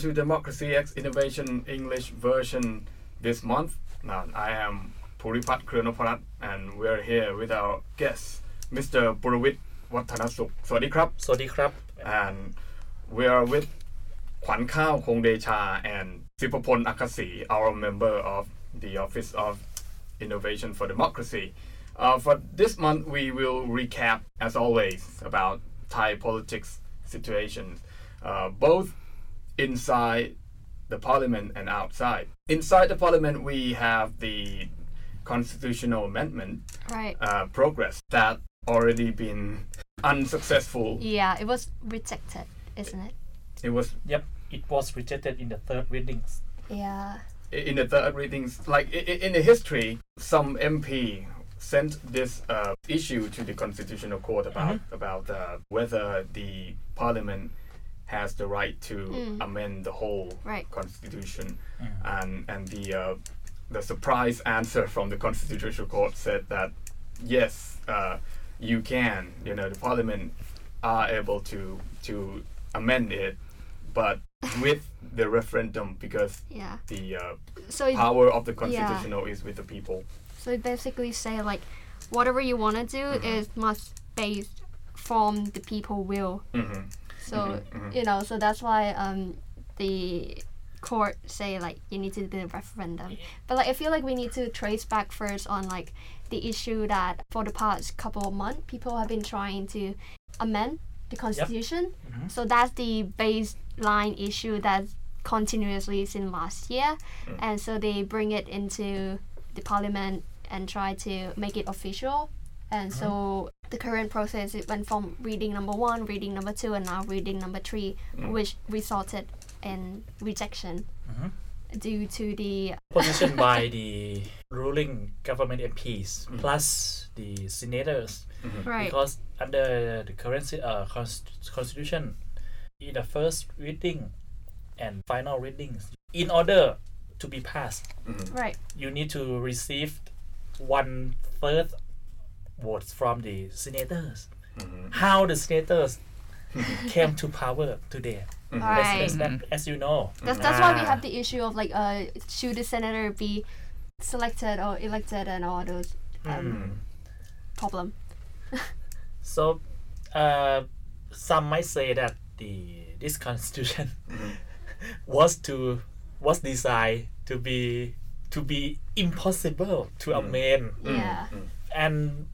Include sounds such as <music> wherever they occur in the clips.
to Democracy X Innovation English version this month. Now, I am Puripat Krinoparat and we're here with our guest, Mr. Purawit Watanasuk. Sodikrap. Sodikrap. And we are with ขวัญข้าวคงเดชา and สิปพลอักษี our member of the Office of Innovation for Democracy. Uh, for this month, we will recap, as always, about Thai politics situations. Uh, both inside the parliament and outside. Inside the parliament, we have the constitutional amendment Right. uh, progress that already been unsuccessful. Yeah, it was rejected, isn't it? It was Yep it was rejected in the third readings Yeah. in the third readings, like i- i- in the history, some MP sent this uh, issue to the Constitutional Court about about uh, whether the Parliament has the right to amend the whole Right. Constitution, and and the uh, the surprise answer from the Constitutional Court said that yes, uh, you can. You know, the Parliament are able to to amend it, but <laughs> with the referendum because Yeah. the uh, So it, power of the constitutional is with the people. so basically say like whatever you want to do is must based from the people will. hmm So mm-hmm, mm-hmm. you know, so that's why um the court say like you need to do the referendum. But like I feel like we need to trace back first on like the issue that for the past couple of months people have been trying to amend the constitution. Mm-hmm. So that's the baseline issue that's continuously since last year. Mm. And so they bring it into the parliament and try to make it official. And uh-huh. so the current process it went from reading number one, reading number two, and now reading number three, mm. which resulted in rejection mm-hmm. due to the positioned by <laughs> the ruling government MPs mm. plus the senators. Mm-hmm. Right. because under the current uh, const- constitution in the first reading and final readings in order to be passed mm-hmm. Right. you need to receive one third votes from the senators. How the senators <laughs> came to power today. Right. as, as, as you know. That's that's why we Ah. have the issue of like uh should the senator be selected or elected and all those um, problem. <laughs> So, uh, some might say that the this constitution <laughs> was to was designed to be to be impossible to amend, Yeah. and it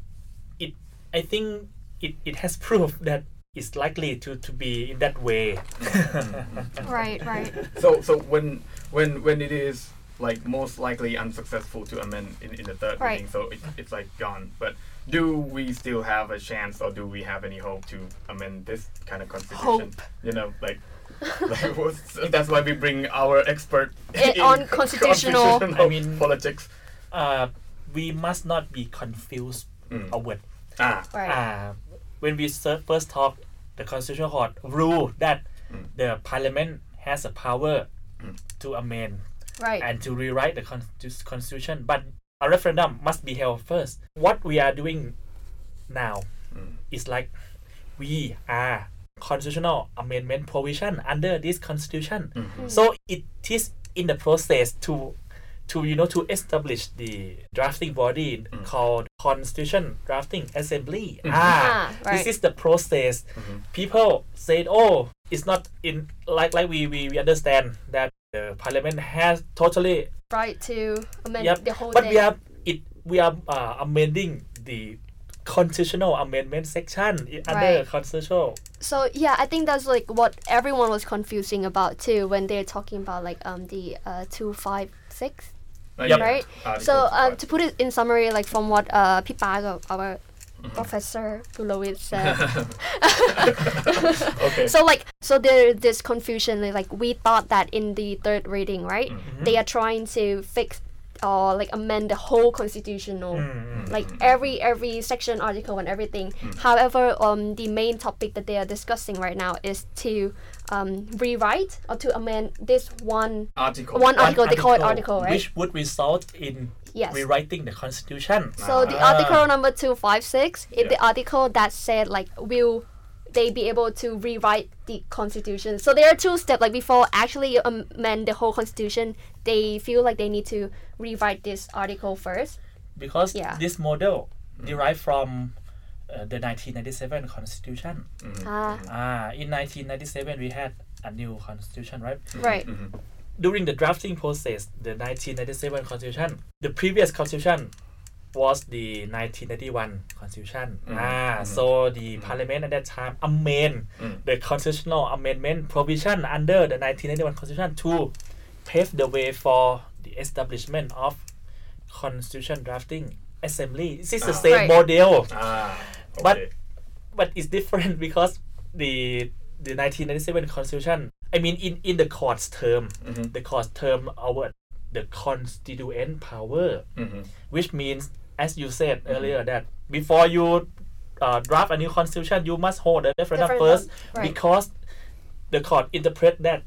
I think it, it has <laughs> proved that it's likely to, to be in that way. <laughs> Right. Right. So so when when when it is like most likely unsuccessful to amend in, in the third Right. reading, so it, it's like gone. But do we still have a chance, or do we have any hope to amend this kind of constitution? Hope. You know, like. <laughs> like that's why we bring our expert Eh, in on constitutional- constitutional I mean- politics. uh, we must not be confused Mm. with Ah, Right. uh, when we first talk, the constitutional court rule that the parliament has a power to amend Right. and to rewrite the consti- constitution, but a referendum must be held first. What we are doing now is like we are constitutional amendment provision under this constitution. So it is in the process to to you know to establish the drafting body called Constitution Drafting Assembly. Ah, Ah, this is the process. People said, "Oh, it's not in like like we we, we understand that the parliament has totally right to amend yep, the whole but thing. we are it we are uh, amending the constitutional amendment section i- under Right. constitutional So yeah, I think that's like what everyone was confusing about too when they're talking about like um the uh two five six. Uh, Yep. right? article So um, five. to put it in summary, like from what uh Pipago, our professor Pulowit <laughs> said. okay. <laughs> So like so there this confusion like, like we thought that in the third reading, right? They are trying to fix or like amend the whole constitutional like every every section article and everything however um the main topic that they are discussing right now is to um rewrite or to amend this one article. one article they call it article right which would result in Yes. rewriting the constitution So the Ah. article number two five six is the article that said like will they be able to rewrite the constitution. So there are two steps. Like before actually amend the whole constitution, they feel like they need to rewrite this article first. because Yeah. this model derived from uh, the 1997 constitution. Ah, Ah, in 1997 we had a new constitution, right? right. During the drafting process, the 1997 constitution, the previous constitution was the 1991 constitution. Ah, so the parliament at that time amend the constitutional amendment provision under the 1991 constitution to pave the way for the establishment of constitution drafting assembly. This is the Ah. same Right. model Ah, But- okay. but it's different <laughs> because the the 1997 constitution i mean in in the court's term Mhm. the court's term our the constituent power Mhm. which means as you said earlier that before you uh, draft a new constitution you must hold a referendum Referendum, first right. because the court interpret that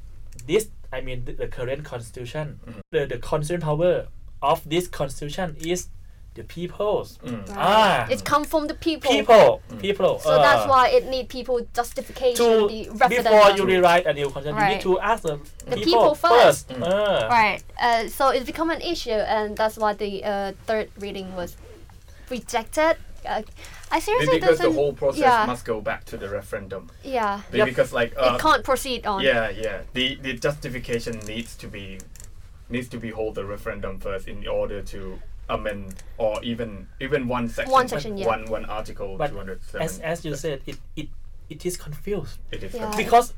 this i mean the, the current constitution the, the constituent power of this constitution is the people's Mm. ah It's come from the people. people people So that's uh, why it need people justification, to the before you rewrite a new constitution, you need to ask the, The people, people first. Uh, Right. Uh, so it's become an issue, and that's why the uh, third reading was rejected. Uh, I seriously because the doesn't. whole process yeah, must go back to the referendum. yeah. Yep. Because like uh, it can't proceed on. yeah, yeah. The the justification needs to be needs to be hold the referendum first in order to amend or even even one section. One section, yeah. One one article. But two hundred seven. as as you said, it it it is confused it is. Yeah. confusing. because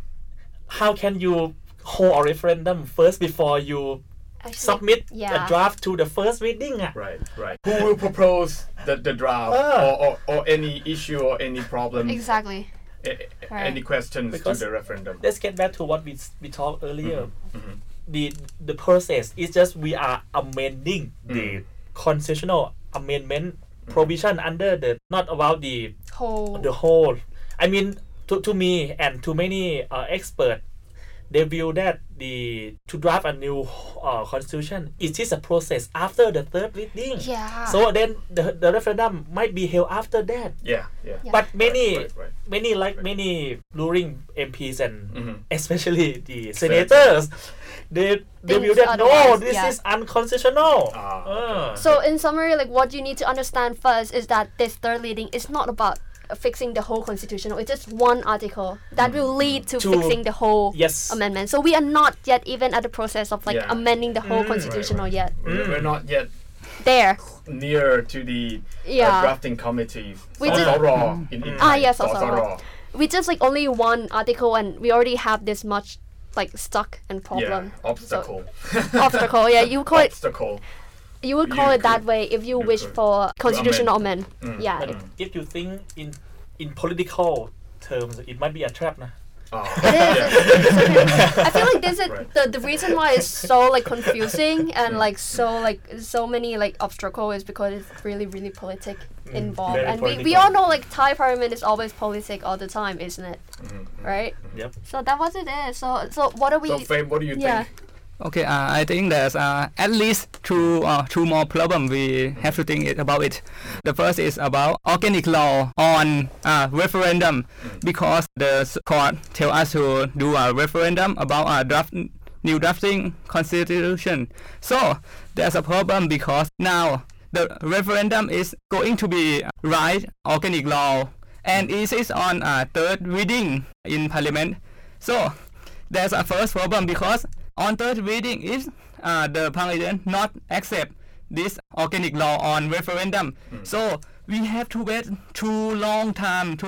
how can you hold a referendum first before you Actually, submit yeah. a draft to the first reading? ah? Right, right. <laughs> Who will propose the, the draft Ah. or, or, or any issue or any problem, Exactly. a- a- Right. any questions Because- to the referendum? Let's get back to what we we talked earlier. mhm. The the process is just we are amending the constitutional amendment provision under the not about the Whole. the whole i mean to, to me and to many uh, experts they view that the to draft a new uh, constitution it is a process after the third reading yeah. so then the, the referendum might be held after that Yeah, yeah. Yeah. but many Right, right, right. many like many ruling mps and Mhm. especially the senators they they view that no this yeah. is unconstitutional Ah, Uh. So in summary, like what you need to understand first is that this third reading is not about fixing the whole constitution. It's just one article that will lead to, To- fixing the whole yes amendment. So we are not yet even at the process of like Yeah. amending the whole Mm. constitutional right. yet. We're, we're not yet There. near to the uh, drafting committee. We did- Sosoro in, in Ah, yes, Sosoro. Sosoro. We just like only one article and we already have this much like stuck and problem. Yeah, problem. obstacle. Obstacle. Yeah, you <laughs> call it obstacle. You would You call it that way if you, you wish could. for constitutional amend. amend. Mm. Yeah. but if you think in in political terms it might be a trap nah. Oh, It is. <laughs> <laughs> I feel like this is Right. the, the reason why it's so like confusing <laughs> and like so like so many like obstacle is because it's really really politic involved very and we, we all know like Thai parliament is always politic all the time isn't it Mhm. right yep so that was it there so so what are we So, Fame, what do you yeah think? Okay, uh, I think there's uh, at least two uh, two more problems we have to think about it. The first is about organic law on uh, referendum because the court tell us to do a referendum about a draft new drafting constitution. So there's a problem because now the referendum is going to be right organic law and it is on a third reading in parliament. So there's a first problem because on third reading if uh, the parliament not accept this organic law on referendum. So we have to wait too long time to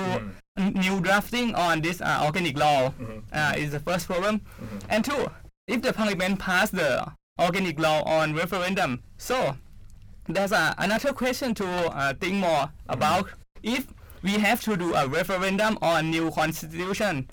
n- new drafting on this uh, organic law uh, is the first problem. And two if the parliament pass the organic law on referendum so there's a, another question to uh, think more about. If we have to do a referendum on new constitution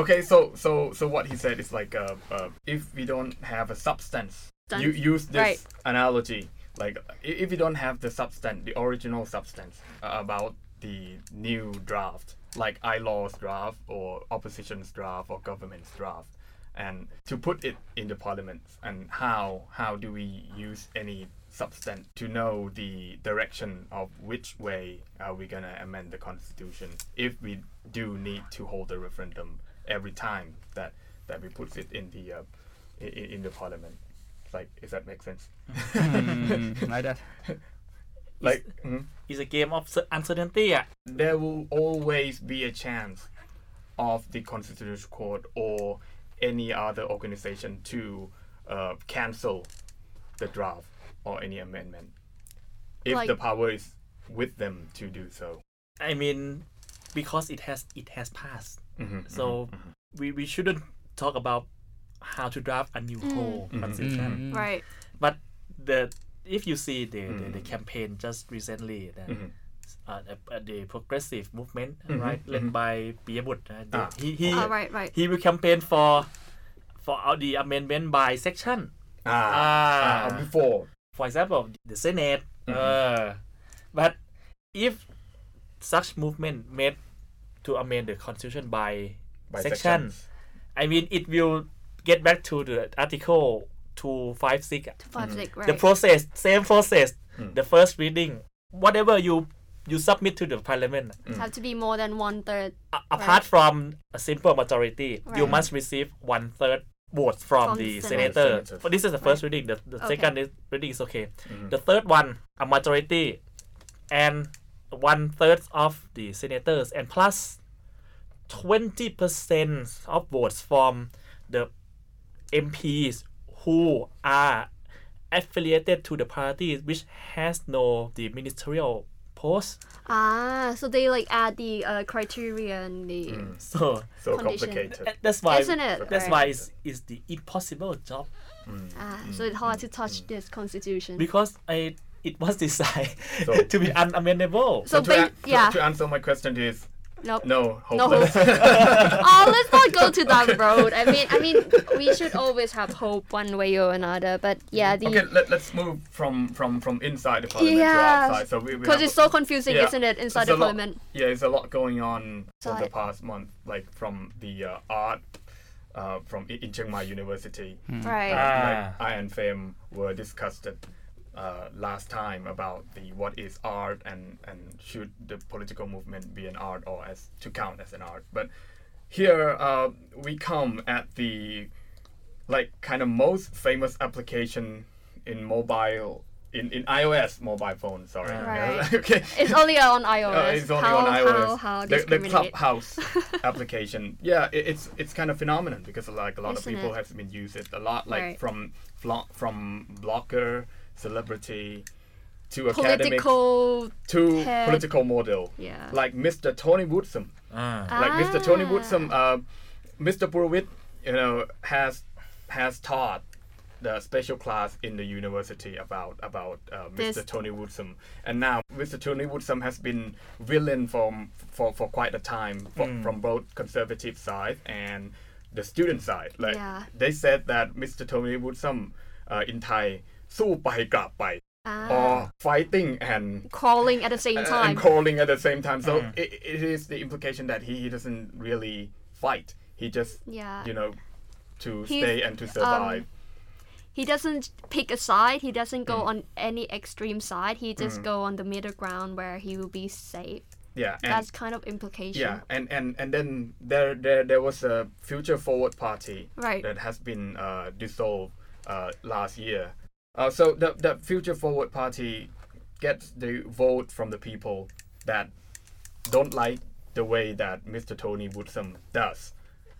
Okay, so so so what he said is like uh, uh, if we don't have a substance, you use this Right. analogy like i- if you don't have the substance, the original substance uh, about the new draft, like iLaw's draft or opposition's draft or government's draft, and to put it in the parliament, and how how do we use any substance to know the direction of which way are we gonna amend the constitution if we do need to hold a referendum every time that that we put it in the uh, in, in the parliament. Like, if that makes sense. Mm, <laughs> like that. Like, mhm. It's a game of uncertainty อ่ะ there will always be a chance of the constitutional court or any other organization to uh, cancel the draft or any amendment if Like- the power is with them to do so. I mean because it has it has passed Mhm, so mhm, we, we shouldn't talk about how to draft a new whole constitution Mm. Right. but the if you see the, the, the Mm. campaign just recently the, mhm. uh, the, uh, the progressive movement Mhm, right led mhm. by Piyabutr uh, the- Ah. he he Ah, right, right. he will campaign for for uh, the amendment by section Ah, Ah. ah, before. for example the senate Mhm. uh, but if such movement made to amend the constitution by, By section sections. i mean it will get back to the article 256 uh, Five six, right. the process same process Mm. the first reading whatever you you submit to the parliament It have to be more than one third a- apart from a simple majority you must receive one third votes from, From the the senator Senators. But this is the first reading the, the Okay. second is, reading is okay Mhm. the third one a majority and one third of the senators and plus 20% of votes from the MPs who are affiliated to the party which has no the ministerial post Ah, so they like add the uh, criteria and the Mm. <laughs> so So Condition. complicated. that's why Isn't it? that's Right. why it's, it's the impossible job ah, so it's hard to touch this constitution. because I it was designed So- <laughs> to be unamendable So to, ba- an- yeah. to answer my question is Nope. no, No hope. <laughs> oh, let's not go to that road. I mean, I mean, we should always have hope one way or another. But yeah, the okay, let, let's move from, from, from inside the parliament Yeah. to outside. So we, we because it's so confusing, Yeah. isn't it, inside It's the a lot- parliament? Yeah, there's a lot going on over the past month, like from the uh, art uh, from I- in Chiang Mai University. Right. Ah. Like Iron Fame were discussed uh, last time about the what is art and and should the political movement be an art or as to count as an art. But here uh, we come at the like kind of most famous application in mobile in, in iOS mobile phone. Sorry. <laughs> Right. okay. It's only on <laughs> iOS. Uh, it's only how, on iOS. How, how the, the. Clubhouse <laughs> application. Yeah, it, it's it's kind of phenomenon because like a lot Isn't of people it? have been used it a lot, like Right. from flo- from blogger, celebrity, to academic, Political. to head. political model, Yeah. like Mr. Tony Woodsome. Ah. Like Mr. Tony Ah. Woodsome, uh, Mr. Purwit, you know, has has taught the special class in the university about about uh, Mr. This- Tony Woodsome, and now Mr. Tony Woodsome has been villain from for, for quite a time for, Mm. from both conservative side and the student side. Like Yeah. they said that Mr. Tony Woodsome uh, in Thai สู้ไปกลับไป Ah. or fighting and Crawling at the same and time. calling at the same time. So Mm. it, it is the implication that he, he doesn't really fight. He just yeah. you know to He's, stay and to survive. He doesn't pick a side. He doesn't go Mm. on any extreme side. He just go on the middle ground where he will be safe. yeah, and That's kind of implication. yeah, and, and and then there there there was a Future Forward Party Right. that has been uh, dissolved uh, last year. Uh, so the the Future Forward Party gets the vote from the people that don't like the way that Mr. Tony Woodsome does.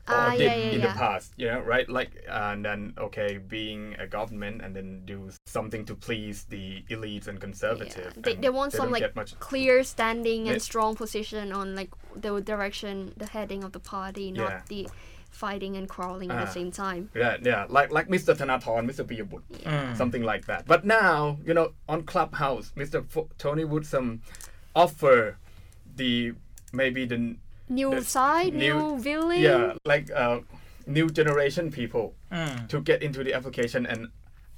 Or Ah, did yeah, yeah, in the past, you know, right? Like, and then okay, being a government and then do something to please the elites and Yeah. conservative. They, and they want some like clear standing and strong position on like the direction, the heading of the party, not Yeah. the fighting and crawling at the Ah. same time. Yeah, yeah, like like Mr. Thanathorn, Mr. Piyabutr, Mm. something like that. But now, you know, on Clubhouse, Mr. F- Tony Woodsome offer the maybe the New The side, new- new villain. yeah like uh, new generation people Mm. to get into the application and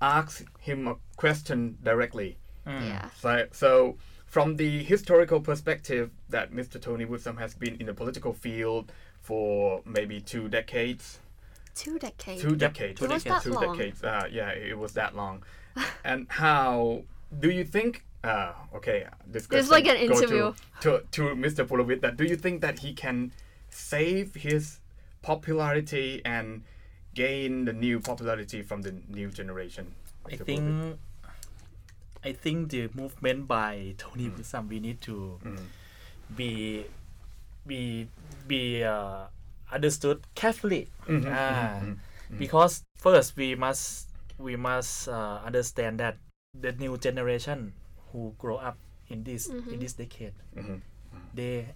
ask him a question directly. Mm. Yeah. So, so from the historical perspective that Mr. Tony Woodsome has been in the political field for maybe two decades, Two decades. two Yep, decades, two It was that two long? decades. Uh, yeah, it was that long. <laughs> and how do you think? Uh, okay, this It's question like an interview. to, to to Mr. Pulovit. That do you think that he can save his popularity and gain the new popularity from the new generation? I think Pulovit? I think the movement by Tony Wilson we need to be be be uh, understood carefully. Ah, Because first we must we must uh, understand that the new generation who grow up in this in this decade Mhm. they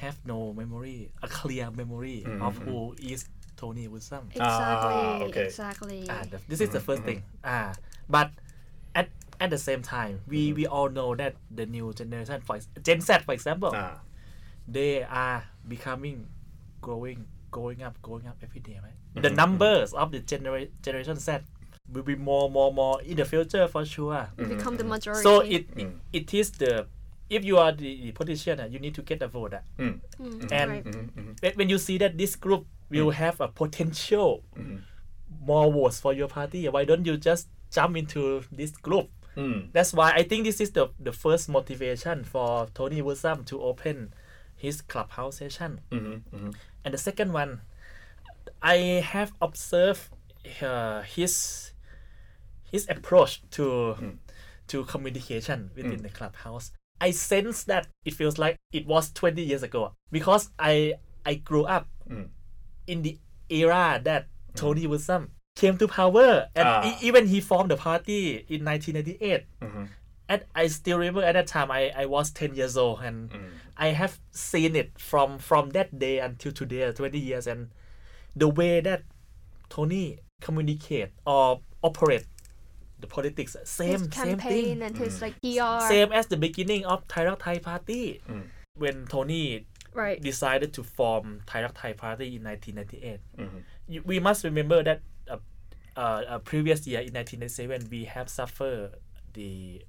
have no memory a clear memory of who is Tony Wilson. Exactly. Ah, okay. Exactly. Ah, the- this is the first thing. Ah, but at at the same time, we we all know that the new generation, for Gen Z, for example, Ah, they are becoming growing, growing up, growing up every day, right? Mm-hmm. The numbers of the genera- generation Z will be more, more, more in the future for sure. Ah. Become the mm-hmm. majority. So it, it mm. it is the if you are the politician, uh, you need to get a vote. uh, mm, and right. Mm-hmm. when, when you see that this group will mm. have a potential more votes for your party, why don't you just jump into this group? mm, That's why I think this is the the first motivation for Tony Wilson to open his clubhouse session. mhm, mhm. And the second one, I have observed uh, his his approach to to communication within the clubhouse. I sense that it feels like it was 20 years ago because I I grew up Mm. in the era that Tony Wilson came to power and Ah. e- even he formed the party in 1998 Mhm. And I still remember at that time I, I was 10 years old and I have seen it from from that day until today 20 years and the way that Tony communicate or operate the politics same his same thing and his like PR. same as the beginning of Thai Rak Thai party when Tony Right. decided to form Thai Rak Thai party in 1998 Mhm. you, we must remember that uh, uh, uh, previous year in 1997 we have suffered the ec-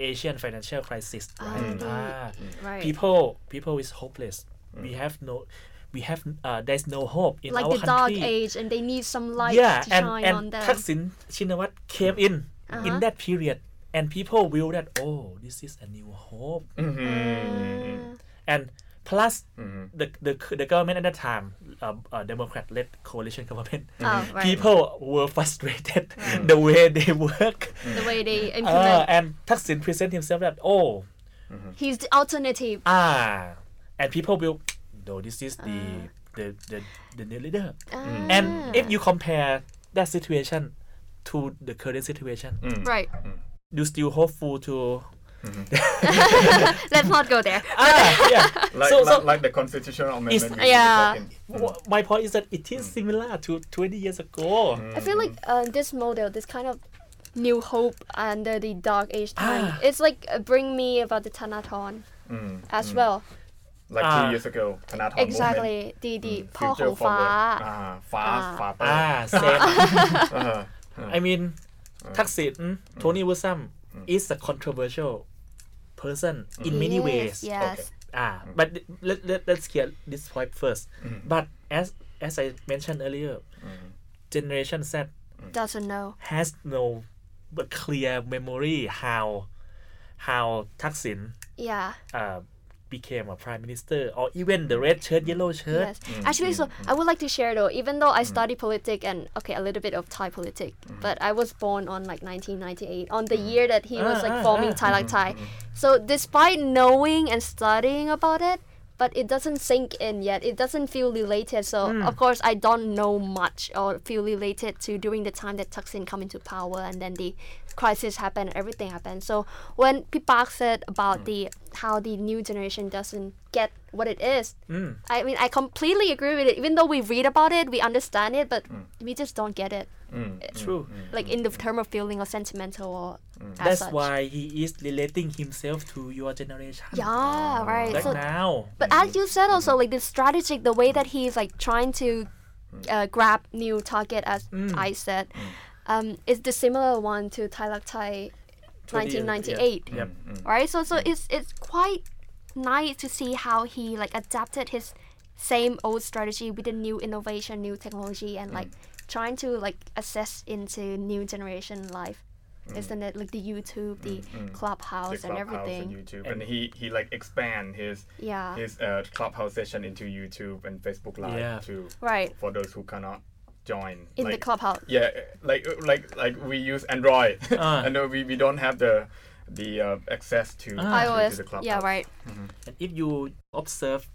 Asian financial crisis right? the- Ah, Right. people people is hopeless. We have no we have uh, there's no hope in like our the dark age, and they need some light yeah to and shine and on them. Thaksin Shinawatra came in in Uh-huh. that period. And people will that oh this is a new hope. Mhm. and plus Mhm. the, the the government at that time uh, uh, democrat led coalition government <laughs> Oh, right. people were frustrated <laughs> the way they work the way they uh, <laughs> implement. and Thaksin present himself that oh He's the alternative. ah and people will no this is the Ah. the, the the new leader and if you compare that situation to the current situation Mm. Right. you still hopeful to Mm-hmm. <laughs> Let's not go there. ah, yeah. <laughs> Like, so, so like, like, the constitutional amendment. Yeah. Mm. My point is that it is mm. similar to 20 years ago. Mm. I feel like uh, this model, this kind of new hope under the dark age ah. time, ah. it's like uh, bring me about the Thanathorn mm, as mm. well. Like two ah. years ago, Thanathorn Exactly. The, the mm. Ah, far, ah. far, ah, same. <laughs> uh-huh. I mean, uh-huh. Thaksin, mm. Tony Wilson is a controversial person in many is, ways. Yes. ah but let, let, let's clear this point first. But as as I mentioned earlier generation Z Doesn't know. has no but clear memory how how Thaksin Yeah. uh, became a prime minister or even the red shirt yellow shirt Yes. Mm, Actually, mm, so mm. I would like to share though, even though I study politics and okay, a little bit of Thai politics, mm-hmm. but I was born on like 1998, on the year that he was Ah, like ah, forming ah. Thai like Thai. Mm-hmm, mm-hmm. So despite knowing and studying about it, but it doesn't sink in yet. It doesn't feel related. So of course I don't know much or feel related to during the time that Thaksin come into power and then the crisis happened, everything happened. So when Pipak said about mm. the how the new generation doesn't get what it is, mm. I mean I completely agree with it. Even though we read about it, we understand it, but mm. we just don't get it. Eh, true. Like in the term of feeling or sentimental or as that's such. why he is relating himself to your generation. Yeah, right. like So now. But as you said also, like the strategic, the way that he's like trying to uh, grab new target, as I said, um, is the similar one to Thai Lak Thai 1998, yeah. Yep. right? So so it's it's quite nice to see how he like adapted his same old strategy with the new innovation, new technology, and like trying to like assess into new generation life. isn't it? Like the YouTube, the mm. Clubhouse, the and Clubhouse everything. and YouTube, and, he he like expand his Yeah. his uh, Clubhouse session into YouTube and Facebook Live Yeah. too Right. for those who cannot join. In the Clubhouse. Yeah, like like like we use Android, Ah. <laughs> and uh, we, we don't have the the uh, access to, Ah. to, to iOS. the Clubhouse. Yeah. Right. And if you observe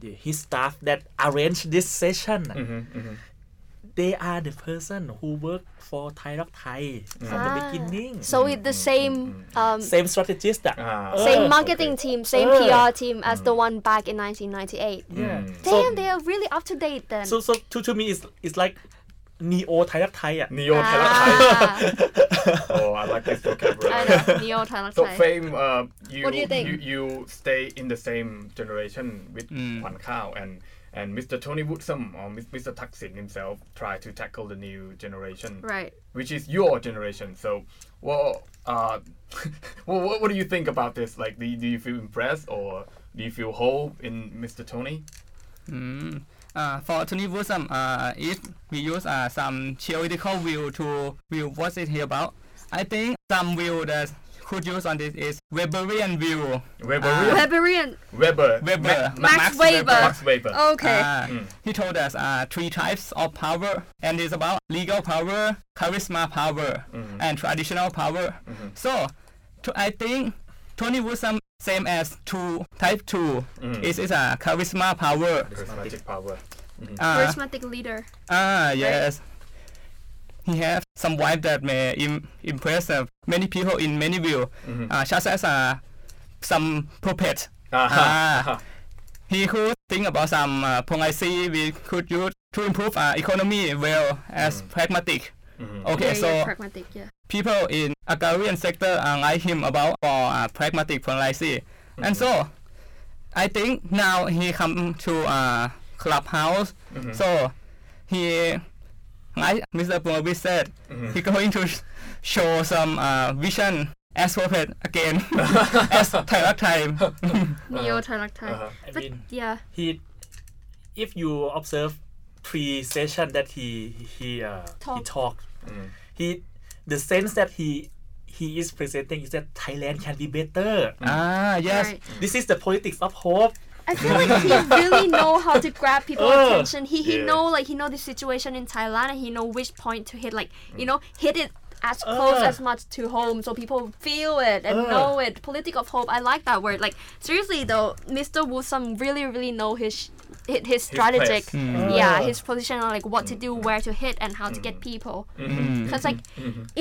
the, his staff that arrange this session, hmm hmm they are the person who work for Thai Rak Thai from the Ah. beginning. So with the same um, Same strategist. ah. Ah, same Uh, marketing okay. team, same Uh. PR team as the one back in 1998. Yeah. Mm. So, Damn, they are really up to date then. so so to, to me it's it's like Neo Thai Rak Thai. ah. Neo Thailand. ah, <laughs> Oh, I like this vocabulary. I know. Neo Thailand So Thai. fame, uh, you, What do you think? you you stay in the same generation with Mm. Kwan Kao and and Mr. Tony Woodsome or Mr. Thaksin himself try to tackle the new generation, Right. which is your generation. So, well, uh, <laughs> well, what, what do you think about this? Like, do you, do you feel impressed or do you feel hope in Mr. Tony? Mm. Uh, for Tony Woodsome, uh, if we use uh, some theoretical view to view what's it here about, I think some view that could use on this is Weberian view. Weberian, Weberian. Weber, Weber. Ma- Max Weber. Max Weber. Okay. Uh, Mm. He told us uh, three types of power, and it's about legal power, charisma power, Mhm. and traditional power. Mhm. So, to, I think Tony Woodsome same as two type two Mm. is is a charisma power. Charismatic power. Mhm. Uh, Charismatic leader. Ah, yes. He <laughs> have some wife that may Im- impress uh, many people in many view, Mhm. uh, such as uh, some puppet. Ah. Ah. He could think about some uh, policy we could use to improve our economy well as Mm. pragmatic. Mhm. Okay, yeah, so yeah, pragmatic. Yeah. people in agrarian sector uh, like him about for uh, pragmatic policy. And so, I think now he come to uh, clubhouse. Mhm. So he, like Mr. Purvis said, Mhm. he going to sh- show some uh, vision as puppet again <laughs> as Thai time. <laughs> Neo Thailand Thai. Uh-huh. I But mean, yeah. he if you observe three session that he he uh, he Talk. talked Mhm. he the sense that he he is presenting is that Thailand can be better. ah, yes. Right. This is the politics of hope. I feel like he really know how to grab people's Uh, attention. He he yeah. know like he know the situation in Thailand and he know which point to hit. Like you know, hit it as close Uh. as much to home so people feel it and Uh. know it. Politic of hope. I like that word. Like seriously though, Mr. Wu Wusam really really know his his, his strategic. place. Mm. Yeah, his position on like what to do, where to hit, and how to get people. Mm. Because like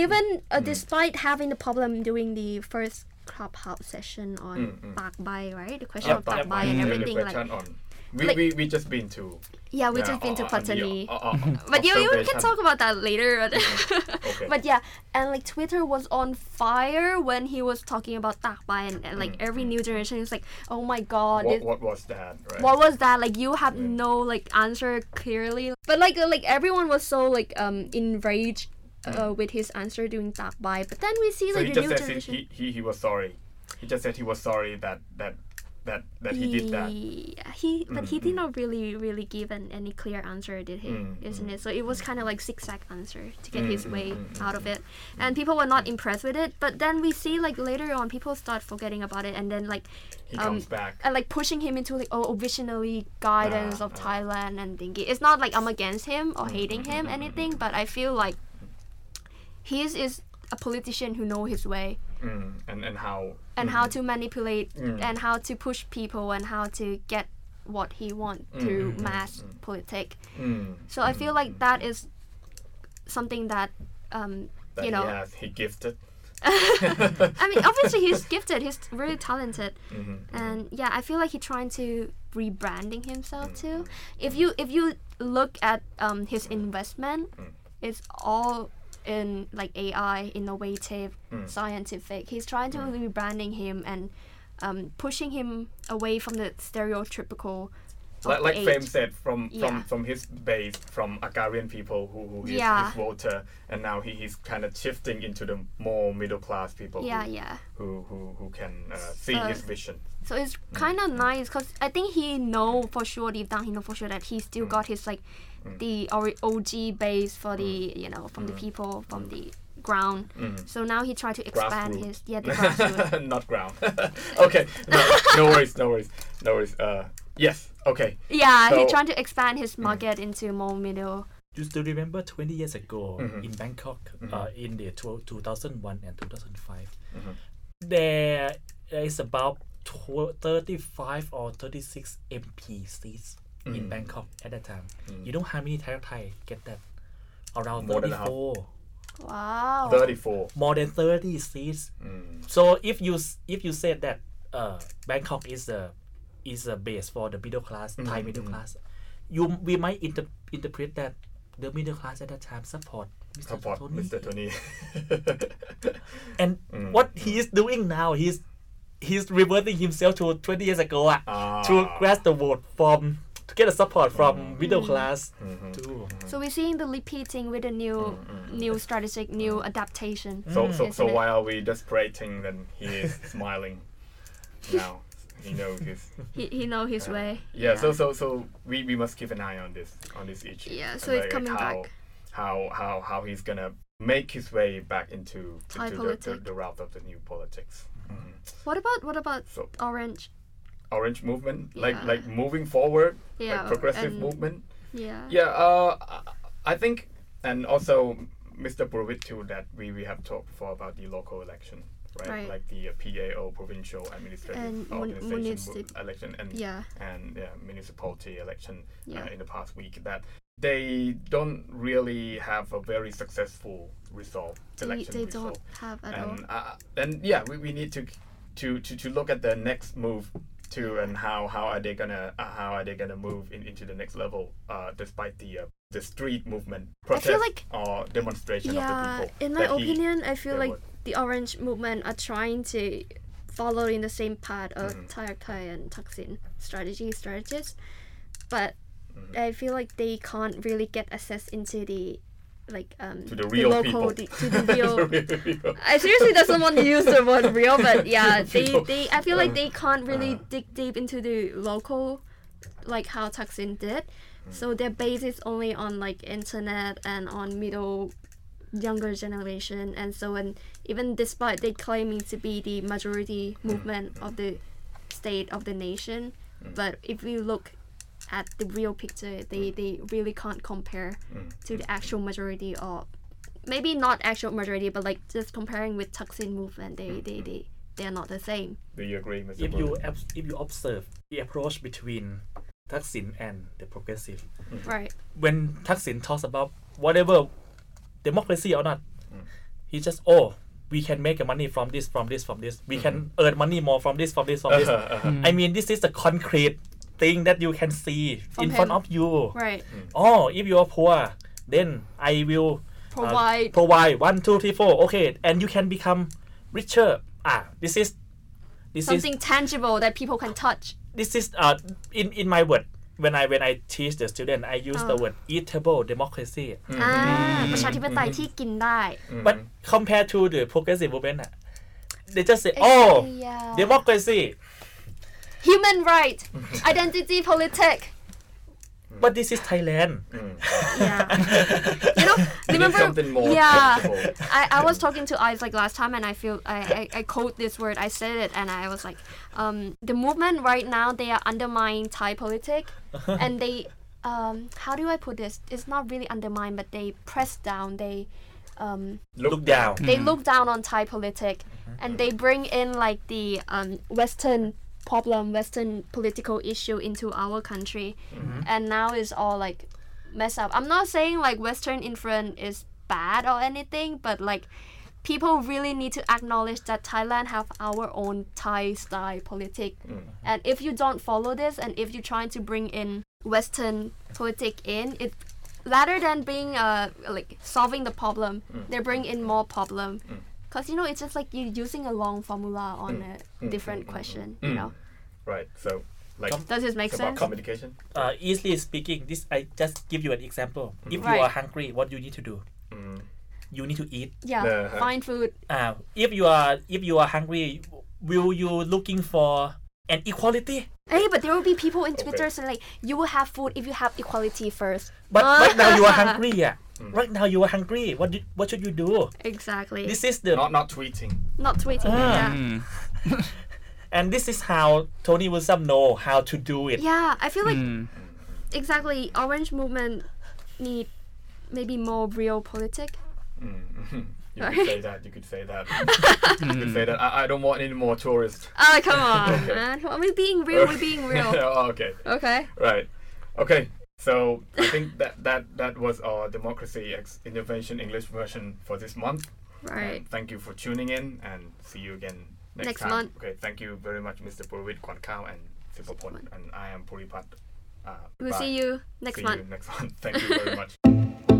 even uh, despite having the problem doing the first clubhouse session on Mm, mm. Tak Bai, right? The question of Tak Bai and everything. Like on. We, like- we, we just been to yeah, we yeah, just been to Patani. uh, uh, But you, you can talk about that later. <laughs> Okay. But yeah, and like Twitter was on fire when he was talking about Tak Bai and, and like Mm, every new generation is like, oh my god, what, what was that right what was that like you have Mm. no like answer clearly but like uh, like everyone was so like um enraged uh, with his answer doing tak bai but then we see Mm. so like he the just new said he, generation he, he, he was sorry. He just said he was sorry that that that that he did that. He but he Mm, did mm. not really really give an, any clear answer did he? Mm, isn't mm, it? So it was kind of like zigzag answer to get Mm, his mm, way mm, mm, out of mm, it and people were not impressed with it but then we see like later on people start forgetting about it and then like he um, comes back. and like pushing him into like oh visionary guidance Ah, of ah. Thailand and thinking it's not like I'm against him or hating him mm, mm, anything but I feel like he is, a politician who know his way. Mm, and and how. And how to manipulate Mm. and how to push people and how to get what he want Mm, through mm, mm, mass mm. politic. Mm, so I mm, feel like mm, that is something that um that you know. he gifted. <laughs> I mean obviously he's gifted. He's really talented. Mhm, and yeah i feel like he's trying to rebranding himself Mm, too if you if you look at um his investment Mm. it's all in like ai innovative Mm. scientific he's trying to rebranding him and um, pushing him away from the stereotypical like, like Fame said, from from Yeah. from his base, from Agrarian people who, who is Yeah. his voter, and now he, he's kind of shifting into the more middle class people. Yeah, who, yeah. Who who who can uh, see So- his vision. So it's Mm. kind of nice because I think he know for sure deep down he know for sure that he still Mm. got his like the OG base for the you know from the Mm. people from the ground. Mhm. So now he tried to expand Grassroot. his yeah the <laughs> grassroots. Not ground. <laughs> okay. No, no worries. No worries. No worries. Uh, yes. Okay. yeah, he So- trying to expand his market into more middle. You still remember 20 years ago Mhm. in Bangkok, Mhm. uh, in the tw- 2001 and 2005, Mhm. there is about tw- 35 or 36 MP seats in Mhm. Bangkok at that time. Mm. You know how many Thai Thai get that? Around More 34. Wow. Thirty-four. More than 30 seats. Mm. So if you s- if you said that uh, Bangkok is a is a base for the middle class, Thai Mhm, middle class, you we might inter- interpret that the middle class at that time support Mr. Support Tony. Mr. Tony. <laughs> And Mm, what he is doing now, he's he's reverting himself to 20 years ago ah, Ah. to grasp the vote from to get the support from Mm. middle class Mhm. too. So we're seeing the repeating with a new Mm, new strategic new adaptation. So, so, so Isn't it? why are we just prating? Then he is <laughs> smiling. Now he knows his. He, he know his uh, way. Yeah, So, so, so we, we must keep an eye on this on this issue. Yeah, and so it's coming how, back. How how how he's gonna make his way back into, into the, the, the route of the new politics. Mhm. What about what about So orange? Orange movement, like Yeah. like moving forward, Yeah, like progressive movement. Yeah. Yeah, uh, I- think, and also Mr. Burwitt too, that we, we have talked before about the local election, right? Right. Like the uh, PAO, provincial administrative And organization mo- election, and Yeah. and yeah, municipality election Yeah. uh, in the past week. That they don't really have a very successful result. They, election they result don't have at all. and uh, and yeah, we, we need to to to to look at the next move too, and how how are they gonna uh, how are they gonna move in, into the next level, uh, despite the uh, the street movement, protest like or demonstration of yeah, the people. in my that he- opinion, I feel like the orange movement are trying to follow in the same path of Mhm. Thai Thai and Thaksin strategy strategists, but Mhm. I feel like they can't really get access into the like um to the real local people. the, <laughs> to the real the real. I seriously doesn't want to use the word real, but <laughs> yeah, they, they I feel like they can't really Uh. dig deep into the local, like how Thaksin did. Mm. So their base is only on like internet and on middle, younger generation, and so and even despite they claiming to be the majority Mm. movement of the state of the nation, Mm. but if we look at the real picture, they they really can't compare Mm. to the actual majority of maybe not actual majority but like just comparing with Thaksin movement they they they they're not the same Do you agree, Mr. If you Burwitt? abs- if you observe the approach between Thaksin and the progressive, right when Thaksin talks about whatever democracy or not, Mm. he just oh we can make money from this from this from this we can earn money more from this from this from this. <laughs> Uh-huh, uh-huh. I mean this is the concrete thing that you can see From in front him. of you. right Oh, if you are poor, then I will uh, provide provide one, two, three, four. Okay, and you can become richer. Ah, this is this something is tangible that people can touch this is uh in in my word when I when I teach the student I use the Ah. word eatable democracy. อ่าประชาธิปไตยที่กินได้ Mhm. But compared to the progressive movement, ah, they just say, Exactly, oh, yeah. democracy. human right identity politic But this is Thailand. Mm. yeah <laughs> you know We need remember something more yeah tangible. I, I was talking to Isaac last time and I feel I, I, I quote this word I said it and I was like um, the movement right now they are undermining Thai politic <laughs> and they um, how do I put this it's not really undermine but they press down they um, Look down. they look down on Thai politic and they bring in like the um, Western problem, Western political issue into our country, mm-hmm. and now it's all like mess up. I'm not saying like Western influence is bad or anything, but like people really need to acknowledge that Thailand have our own Thai style politic, mm-hmm. and if you don't follow this, and if you're trying to bring in Western politic in, it rather than being uh like solving the problem, mm. they bring in more problem. Mm. Cause you know it's just like you're using a long formula on a different question, you Mm. know. Right. So Like Com- Does this make it's about sense? communication. uh, easily speaking, this I just give you an example. If you are hungry, what do you need to do? Mm. You need to eat. Yeah. Uh-huh. Find food. Uh, if you are if you are hungry, will you looking for an equality? Hey, but there will be people in Twitter Okay. saying like, you will have food if you have equality first. But Ah. right now you are hungry. <laughs> Yeah. Right now you are hungry. What do, what should you do? Exactly. This is the Not not tweeting. Not tweeting. Ah. Yeah. Mm. <laughs> and this is how Tony Wilson know how to do it. Yeah, I feel like Mm. exactly Orange movement need maybe more real politic. Mm. <laughs> you could say that. You could say that. <laughs> you could say that. I, I don't want any more tourists. <laughs> Oh come on, <laughs> Okay. man. Well, we're being real. We're being real. oh, okay. Okay. Right. Okay. So I think that that that was our democracy X innovation English version for this month. Right. And thank you for tuning in and see you again next, Next time. month. Okay. Thank you very much, Mr. Purvit Kwan Kao and Sipapon, and I am Puripat. Uh, We'll bye. see you next see month. you next month. Thank you very much.